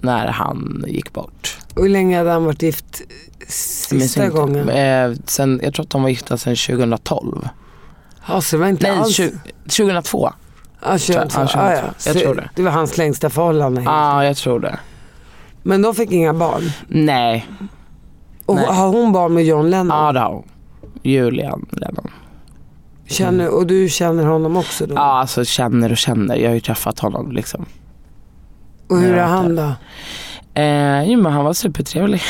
när han gick bort. Och hur länge hade han varit gift sista sen- gången? Eh, sen, jag tror att de var gifta sedan 2012. Det var inte Nej, alls... 20, 2002. Ja, 22. Ja, 22. Ah, ja. Jag tror det. Det var hans längsta förhållande. Ja, jag tror det. Men de fick inga barn. Nej, Och Nej. har hon barn med John Lennon? ja det har hon. Julian Lennon. Känner, och du känner honom också då? Ja, alltså känner och känner. Jag har ju träffat honom liksom. och hur är han då? Eh, jo men han var supertrevlig.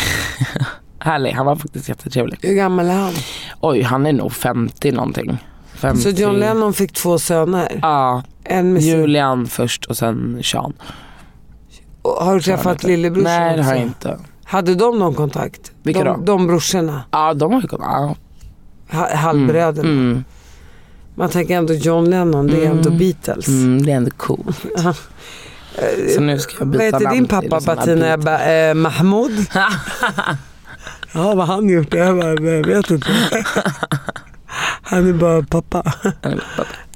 Härlig, han var faktiskt jättetrevlig. Hur gammal är han? Oj, han är nog 50 någonting. 50. Så John Lennon fick två söner? Ja, En med. Julian först och sen Sean. Och Har du träffat lillebrorsan Nej det har jag inte. Hade de någon kontakt? Vilka de, då? de brorsorna? Ja de har ju kommit. Ja. Ha, halvbröderna? Mm. Man tänker ändå John Lennon, det är ändå Beatles. Mm, det är ändå coolt. Så nu ska jag Vad byta heter namn din pappa. Ebba? Eh, Mahmoud? ja, vad han gjort? Jag, bara, jag vet inte. Han är bara pappa.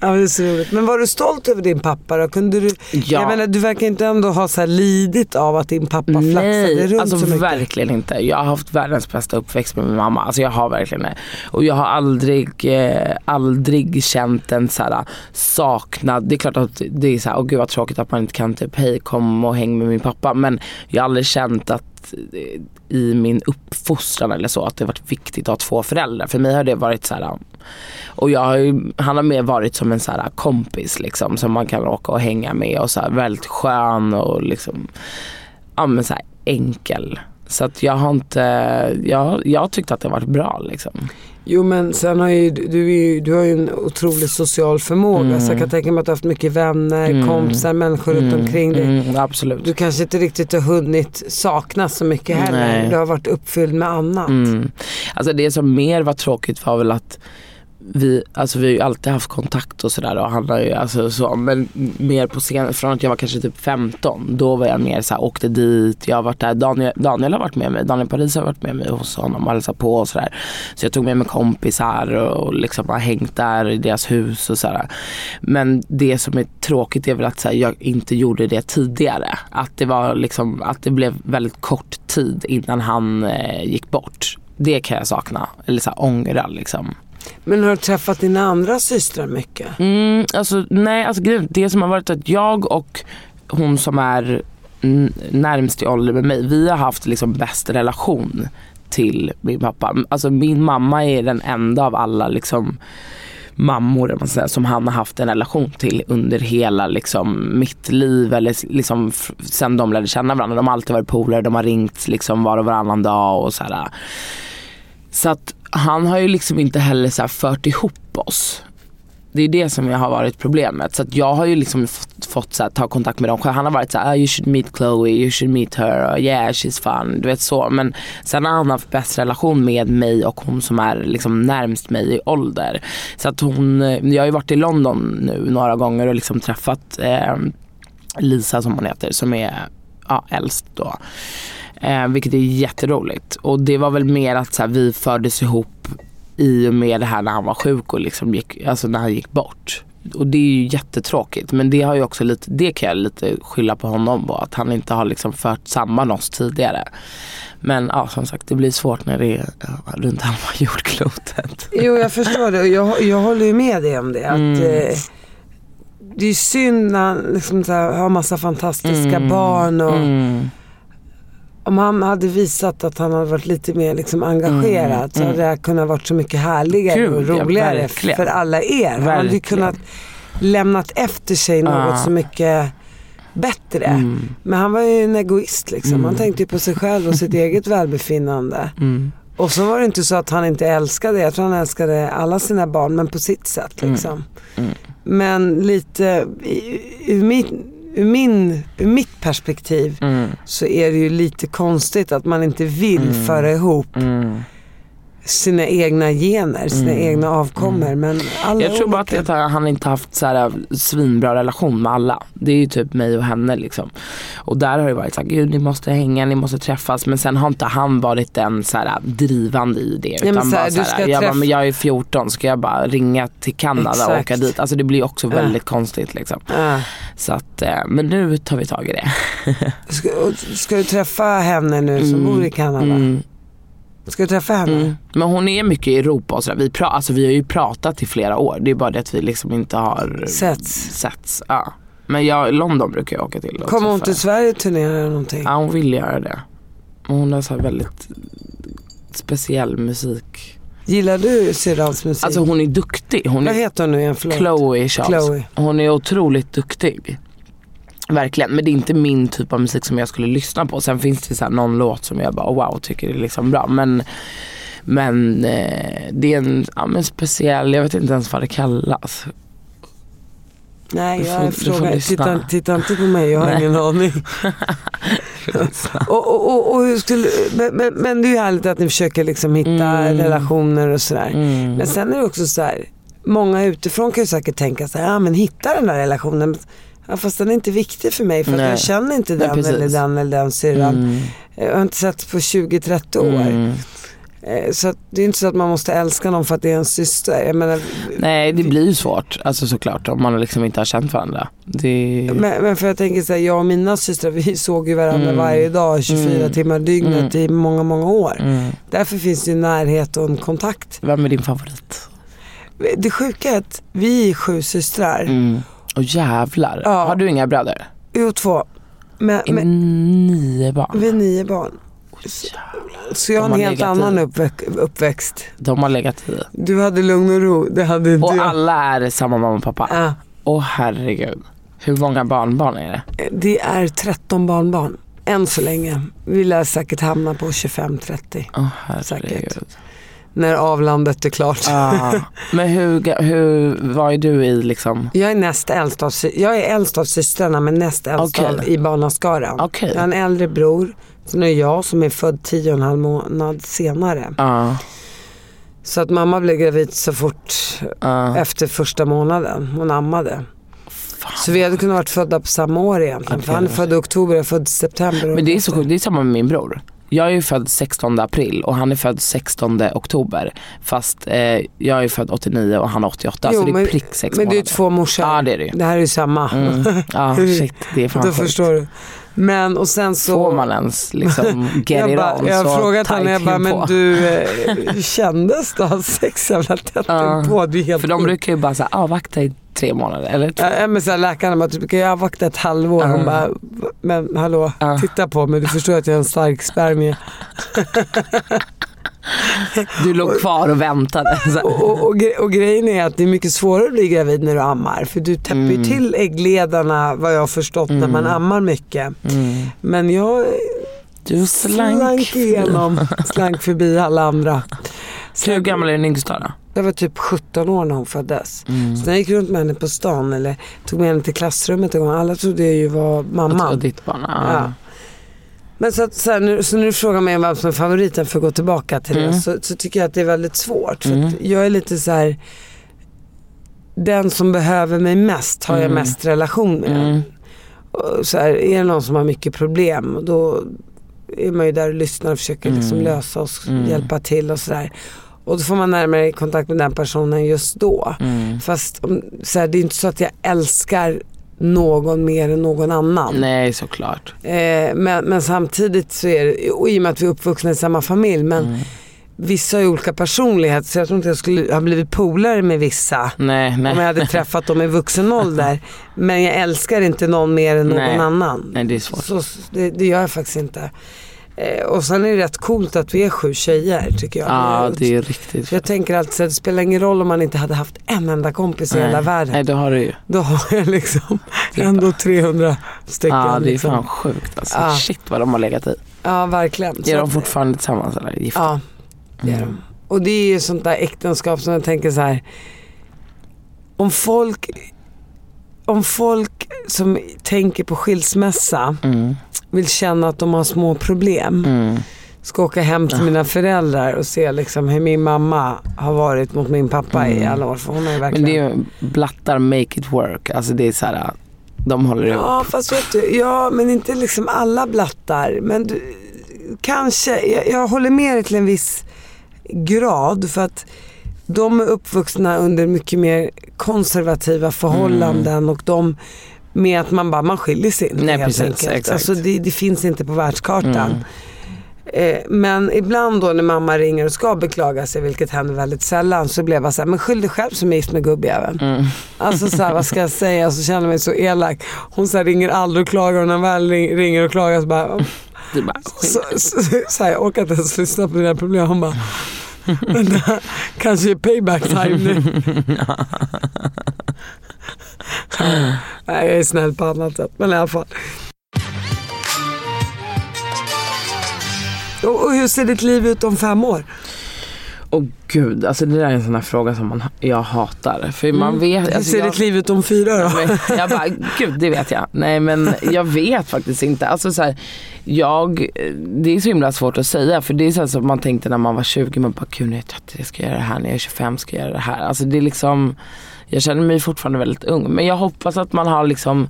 Ja, men det är så roligt. Men var du stolt över din pappa då? Kunde du, Ja. Jag menar, du verkar inte ändå ha så här lidit av att din pappa flaxade Nej, runt alltså så mycket. verkligen inte. Jag har haft världens bästa uppväxt med min mamma. Alltså jag har verkligen det. Och jag har aldrig, eh, aldrig känt en så här saknad. Det är klart att det är så här, åh gud vad tråkigt att man inte kan typ, hej kom och häng med min pappa. Men jag har aldrig känt att eh, i min uppfostran eller så att det varit viktigt att ha två föräldrar. För mig har det varit så här och jag har ju, han har mer varit som en så här kompis liksom som man kan åka och hänga med och så här väldigt skön och liksom ja men så här enkel. Så att jag har inte, jag, jag har tyckt att det har varit bra liksom. Jo men sen har ju du, ju, du har ju en otrolig social förmåga Mm. så jag kan tänka mig att du har haft mycket vänner, kompisar, människor runt omkring dig. Mm, absolut. Du kanske inte riktigt har hunnit sakna så mycket heller. Nej. Du har varit uppfylld med annat. Mm. Alltså det som mer var tråkigt var väl att vi, alltså vi har ju alltid haft kontakt och sådär och han har ju alltså så, men mer på scen, från att jag var kanske typ 15, då var jag mer såhär, åkte dit, jag har varit där, Daniel, Daniel har varit med mig, Daniel Paris har varit med mig hos honom och hälsat på och sådär. Så jag tog med mig kompisar och, och liksom har hängt där i deras hus och sådär. Men det som är tråkigt är väl att så här, jag inte gjorde det tidigare. Att det var liksom, att det blev väldigt kort tid innan han eh, gick bort. Det kan jag sakna, eller så här, ångra liksom. Men har du träffat dina andra systrar mycket? Mm, alltså, nej, alltså grejen- det som har varit att jag och hon som är närmst i ålder med mig, vi har haft liksom bäst relation till min pappa. Alltså min mamma är den enda av alla liksom mammor man säger, som han har haft en relation till under hela liksom, mitt liv eller liksom, sen de lärde känna varandra. De har alltid varit polare, de har ringt liksom, var och varannan dag och så här. Så att han har ju liksom inte heller så här fört ihop oss. Det är det som har varit problemet. Så att jag har ju liksom fått, fått så här, ta kontakt med dem själv. Han har varit så här, oh, you should meet Chloe, you should meet her, oh, yeah she's fun. Du vet så. Men sen har han haft bäst relation med mig och hon som är liksom närmst mig i ålder. Så att hon, jag har ju varit i London nu några gånger och liksom träffat eh, Lisa som hon heter som är ja, äldst då. Eh, vilket är jätteroligt. Och det var väl mer att så här, vi fördes ihop i och med det här när han var sjuk och liksom gick, alltså när han gick bort. Och det är ju jättetråkigt men det har ju också lite, det kan jag lite skylla på honom på att han inte har liksom fört samman oss tidigare. Men ja, som sagt det blir svårt när det är ja, runt halva jordklotet. Jo, jag förstår det och jag, jag håller ju med dig om det. Att, Mm. eh, det är synd när han liksom så här, har massa fantastiska barn och Mm. Om han hade visat att han hade varit lite mer liksom engagerad så hade det kunnat varit så mycket härligare Mm, Gud, och ja, roligare verkligen. för alla er. Han hade ju Verkligen. kunnat lämnat efter sig något Ja. så mycket bättre. Mm. Men han var ju en egoist liksom. Han tänkte ju på sig själv och sitt eget välbefinnande. Mm. Och så var det inte så att han inte älskade, jag tror han älskade alla sina barn men på sitt sätt liksom. Mm. Men lite i- ur, min, ur, min, ur mitt perspektiv Mm. så är det ju lite konstigt att man inte vill föra ihop Mm. Sina egna gener, sina egna avkommor. Men alla Jag tror bara att, olika. att han inte haft så här svinbra relation med alla. Det är ju typ mig och henne liksom. Och där har det varit så här, gud ni måste hänga, ni måste träffas. Men sen har inte han varit den så här drivande i det. Utan så här, bara så här, jag, bara, jag är 14, ska jag bara ringa till Kanada och Exakt. åka dit? Alltså det blir också väldigt konstigt liksom. Ja. Så att, eh, men nu tar vi tag i det. Ska, och ska du träffa henne nu som bor i Kanada? Mm. Ska du träffa henne? Mm. Men hon är mycket i Europa och sådär. Vi, pra- alltså, vi har ju pratat i flera år. Det är bara det att vi liksom inte har Setts. setts. Ja. Men jag, London brukar jag åka till. Kommer hon till Sverige och turnera eller någonting? Ja hon vill göra det. Hon har så väldigt speciell musik. Gillar du syrrans musik? Alltså hon är duktig. Hon Vad är heter hon nu igen? Förlåt. Chloe Charles. Chloe. Hon är otroligt duktig. Verkligen, men det är inte min typ av musik som jag skulle lyssna på. Sen finns det så här någon låt som jag bara wow tycker är liksom bra. Men, men eh, det är en ja, men speciell, jag vet inte ens vad det kallas. Nej, jag får frågar. Titta, titta inte på mig, jag har Nej. ingen aning. och, och, och, och hur skulle, men, men, men det är ju härligt att ni försöker liksom hitta Mm. relationer och sådär. Mm. Men sen är det också så här, många utifrån kan ju säkert tänka så här, ja men hitta den där relationen. Ja, fast den är inte viktig för mig för att Nej. jag känner inte Nej, den precis. eller den eller den syrran. Mm. Jag har inte sett på 20-30 år. Mm. Eh, Så det är inte så att man måste älska någon för att det är en syster. Menar, Nej det blir ju svårt, alltså såklart om man liksom inte har känt varandra. Det... Men, men för jag tänker så här, jag och mina systrar vi såg ju varandra Mm. varje dag 24 Mm. timmar dygnet i många, många år. Mm. Därför finns det ju närhet och en kontakt. Vem är din favorit? Det sjuka är att vi är sju systrar. Och jävlar, Ja. har du inga bröder? Jo, två. Men, Är men Nio barn? vi är nio barn. Så jag har en helt i. annan uppväx- uppväxt. De har legat i. Du hade lugn och ro, det hade Och jag. alla är samma mamma och pappa? Ja, Åh herregud. Hur många barnbarn är det? det är 13 barnbarn. Än så länge. Vi lär säkert hamna på 25-30. Åh herregud. Säkert. När avlandet är klart. Ah. Men hur, hur, vad är du i liksom? Jag är näst äldst av, jag är äldst av systrarna men näst äldst Okej. av, i barnaskaran. Okej. Jag har en äldre bror, sen är jag som är född tio och en halv månad senare. Ja. Så att mamma blev gravid så fort ja. efter första månaden. Hon ammade. Så vi hade kunnat varit födda på samma år egentligen. För Okej. han är född i oktober, jag är född i september. Men det är så sjukt, det är samma med min bror. Jag är ju född 16 april och han är född 16 oktober. Fast eh, jag är född 89 och han är 88 Jo, så det är men- prick sex Men det är ju månader. två morsor. Ja det är det ju. Det här är ju samma. Mm. Ja shit, det är fan Då sjukt. förstår du. Men och sen så... Får man ens liksom get jag, it on jag har frågat honom, jag bara, men du, eh, kändes det att ha sex jävla tätt Ja. på? Du helt För de brukar ju bara säga avvakta i tre månader eller två. Ja, men så här, läkarna bara, du brukar ju avvakta ett halvår. Hon Ja. bara, men hallå, Ja. titta på mig, du förstår att jag är en stark spermie. Du låg kvar och väntade. Och, och, och, och grejen är att det är mycket svårare att bli gravid när du ammar. För du täpper ju Mm. till äggledarna vad jag har förstått när man ammar mycket. Mm. Men jag Du slank, slank. igenom, slank förbi alla andra. Så hur gammal är din yngsta då? Jag var typ 17 år när hon föddes. Mm. Så när jag gick runt med henne på stan eller tog med henne till klassrummet en gång. Alla trodde jag ju var mamma. Och ditt barn? Ja. Ja. Men så, att, så, här, nu, så du frågar mig vem som är favoriten för att gå tillbaka till Mm. det så, så tycker jag att det är väldigt svårt. För Mm. jag är lite så här. Den som behöver mig mest har jag Mm. mest relation med. Mm. Och så här, är det någon som har mycket problem då är man ju där och lyssnar och försöker liksom Mm. lösa och hjälpa till och sådär. Och då får man närmare kontakt med den personen just då. Mm. Fast så här, det är inte så att jag älskar någon mer än någon annan. Nej såklart. Eh, men, men samtidigt så är det, och i och med att vi är uppvuxna i samma familj, men Mm. vissa har ju olika personlighet så jag tror inte jag skulle ha blivit polare med vissa Nej, nej. om jag hade träffat dem i vuxen ålder. Men jag älskar inte någon mer än någon Nej. annan. Nej, det är svårt. Så, det, det gör jag faktiskt inte. Eh, och sen är det rätt coolt att vi är sju tjejer tycker jag. Ja, det är riktigt jag tänker alltid det spelar ingen roll om man inte hade haft en enda kompis i hela världen. Nej, det har du ju. Då har jag liksom ändå 300 stycken. Ja, det är liksom. fan sjukt alltså. Ja. Shit vad de har legat i. Ja, verkligen. Är de fortfarande tillsammans eller gifta? Ja, det är de. Och det är ju sånt där äktenskap som jag tänker så här. Om folk, om folk som tänker på skilsmässa Mm. vill känna att de har små problem. Mm. Ska åka hem till mina föräldrar och se liksom hur min mamma har varit mot min pappa i alla år. För hon har ju Men verkligen... det är ju blattar make it work. Alltså det är så här, de håller ihop. Ja fast vet du, ja men inte liksom alla blattar. Men du, kanske, jag, jag håller med dig till en viss grad för att de är uppvuxna under mycket mer konservativa förhållanden och de med att man bara, man skiljer sig inte Nej, helt precis, enkelt. exakt. Alltså det, det finns inte på världskartan. Mm. Eh, men ibland då när mamma ringer och ska beklaga sig, vilket händer väldigt sällan, så blev jag så här, men skyll dig själv som är gift med gubbjäveln. Mm. Alltså så här, vad ska jag säga? Så känner jag mig så elak. Hon så här, ringer aldrig och klagar och när hon väl ring, ringer och klagar så bara, är bara skit. så, så, så här, jag orkar inte ens lyssna på dina problem. Hon bara, kanske är payback time nu. Nej, jag är snäll på annat sätt, men i alla fall. Och, och hur ser ditt liv ut om fem år? Åh gud, alltså det där är en sån här fråga som man, jag hatar. För man vet... Mm. Hur Alltså ser jag, ditt liv ut om fyra då? Men Jag bara, gud det vet jag. Nej men jag vet faktiskt inte. Alltså så här, jag, det är så himla svårt att säga för det är så som man tänkte när man var 20, man bara gud när jag är 30 jag ska göra det här, när jag är 25 ska jag göra det här. Alltså det är liksom, jag känner mig fortfarande väldigt ung. Men jag hoppas att man har liksom,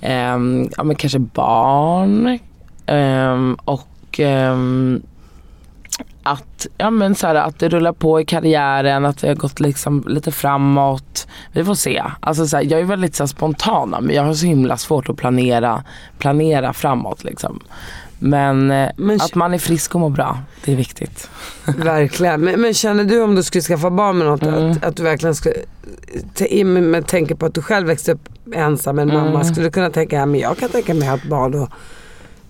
ehm, ja men kanske barn ehm, och ehm, att, ja men så här, att det rullar på i karriären, att det har gått liksom lite framåt. Vi får se. Alltså så här, jag är väldigt så här, spontana men jag har så himla svårt att planera, planera framåt liksom. Men, eh, Men- att man är frisk och mår bra, det är viktigt. Verkligen. Men, men känner du om du skulle skaffa barn med något Mm. att, att du verkligen skulle, med, tänker på att du själv växte upp ensam med en mamma. Mm. Skulle du kunna tänka, ja, men jag kan tänka mig att ha barn och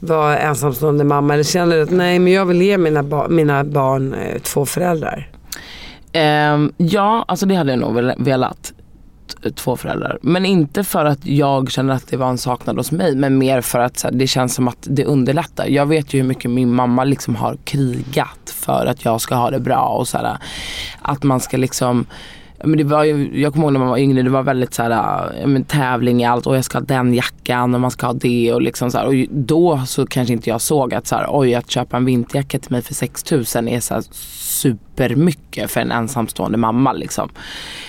vara ensamstående mamma. Eller känner du att nej men jag vill ge mina, ba- mina barn eh, två föräldrar. Ehm, ja, alltså det hade jag nog velat. Två föräldrar. Men inte för att jag känner att det var en saknad hos mig. Men mer för att så här, det känns som att det underlättar. Jag vet ju hur mycket min mamma liksom har krigat för att jag ska ha det bra. Och så här, att man ska liksom men det var ju, jag kommer ihåg när man var yngre, det var väldigt så här, men tävling i allt och jag ska ha den jackan och man ska ha det och liksom så här, Och då så kanske inte jag såg att så här, oj att köpa en vinterjacka till mig för 6000 är så här supermycket för en ensamstående mamma liksom.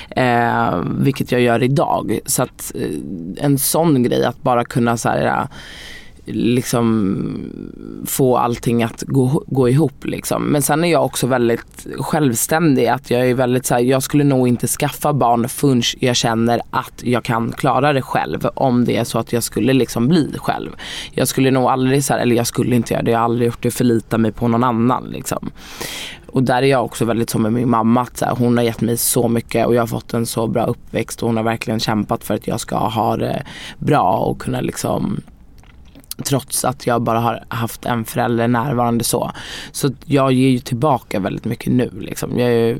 Eh, vilket jag gör idag. Så att eh, en sån grej att bara kunna så här, liksom få allting att gå, gå ihop liksom. Men sen är jag också väldigt självständig. Att jag är väldigt så här, jag skulle nog inte skaffa barn förrän jag känner att jag kan klara det själv. Om det är så att jag skulle liksom bli själv. Jag skulle nog aldrig så här, eller jag skulle inte göra det, jag har aldrig gjort det, förlita mig på någon annan liksom. Och där är jag också väldigt som med min mamma. Att så här, hon har gett mig så mycket och jag har fått en så bra uppväxt och hon har verkligen kämpat för att jag ska ha det bra och kunna liksom Trots att jag bara har haft en förälder närvarande så. Så jag ger ju tillbaka väldigt mycket nu. Liksom. Jag är ju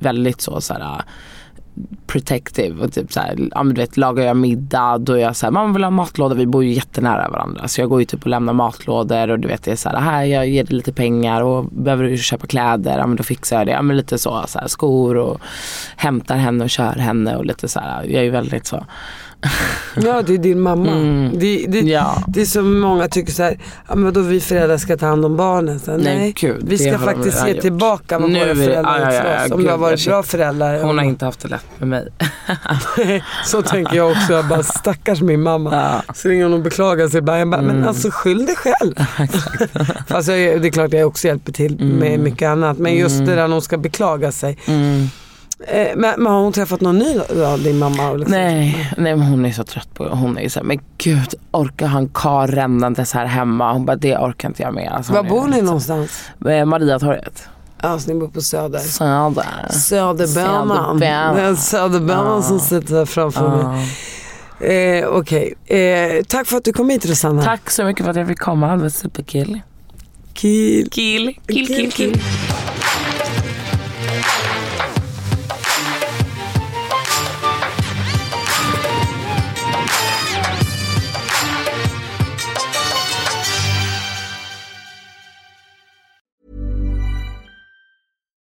väldigt så, så här, äh, protective och typ såhär, ja, men du vet, lagar jag middag då är jag såhär, man vill ha matlåda, vi bor ju jättenära varandra. Så jag går ju typ och lämnar matlådor och du vet det är såhär, här, jag ger dig lite pengar och behöver du köpa kläder, ja men då fixar jag det. Ja men lite så, såhär, skor och hämtar henne och kör henne och lite såhär. jag är ju väldigt så. Ja det är din mamma. Det, det, Mm. Ja. det är som många tycker så här, ja men då vi föräldrar ska ta hand om barnen. Så, Nej, nej, gud, vi det ska faktiskt ge gjort. tillbaka vad Nu våra det- föräldrar gjort för oss. Om du har varit bra föräldrar. Hon har inte haft det lätt med mig. Så tänker jag också. Jag bara stackars min mamma. Ja. Så ringer hon och beklagar sig. Bara, jag bara, Men alltså skyll dig själv. Fast jag, det är klart jag också hjälper till med mycket annat. Men just det där när hon ska beklaga sig. Eh, men, men har hon träffat någon ny då, din mamma? Liksom? Nej, nej men hon är så trött på Hon är så här, men gud orkar han kar rännandes här hemma? Hon bara, det orkar inte jag med. Alltså, Var bor ni någonstans? Eh, Mariatorget. Ja, så ni bor på Söder. Söder. Söderbanan. Det är Söderbanan som sitter framför mig. Eh, Okej, eh, tack för att du kom hit Rosanna. Tack så mycket för att jag fick komma. Det var superkul. Kill. Kill, kill, kill, kill.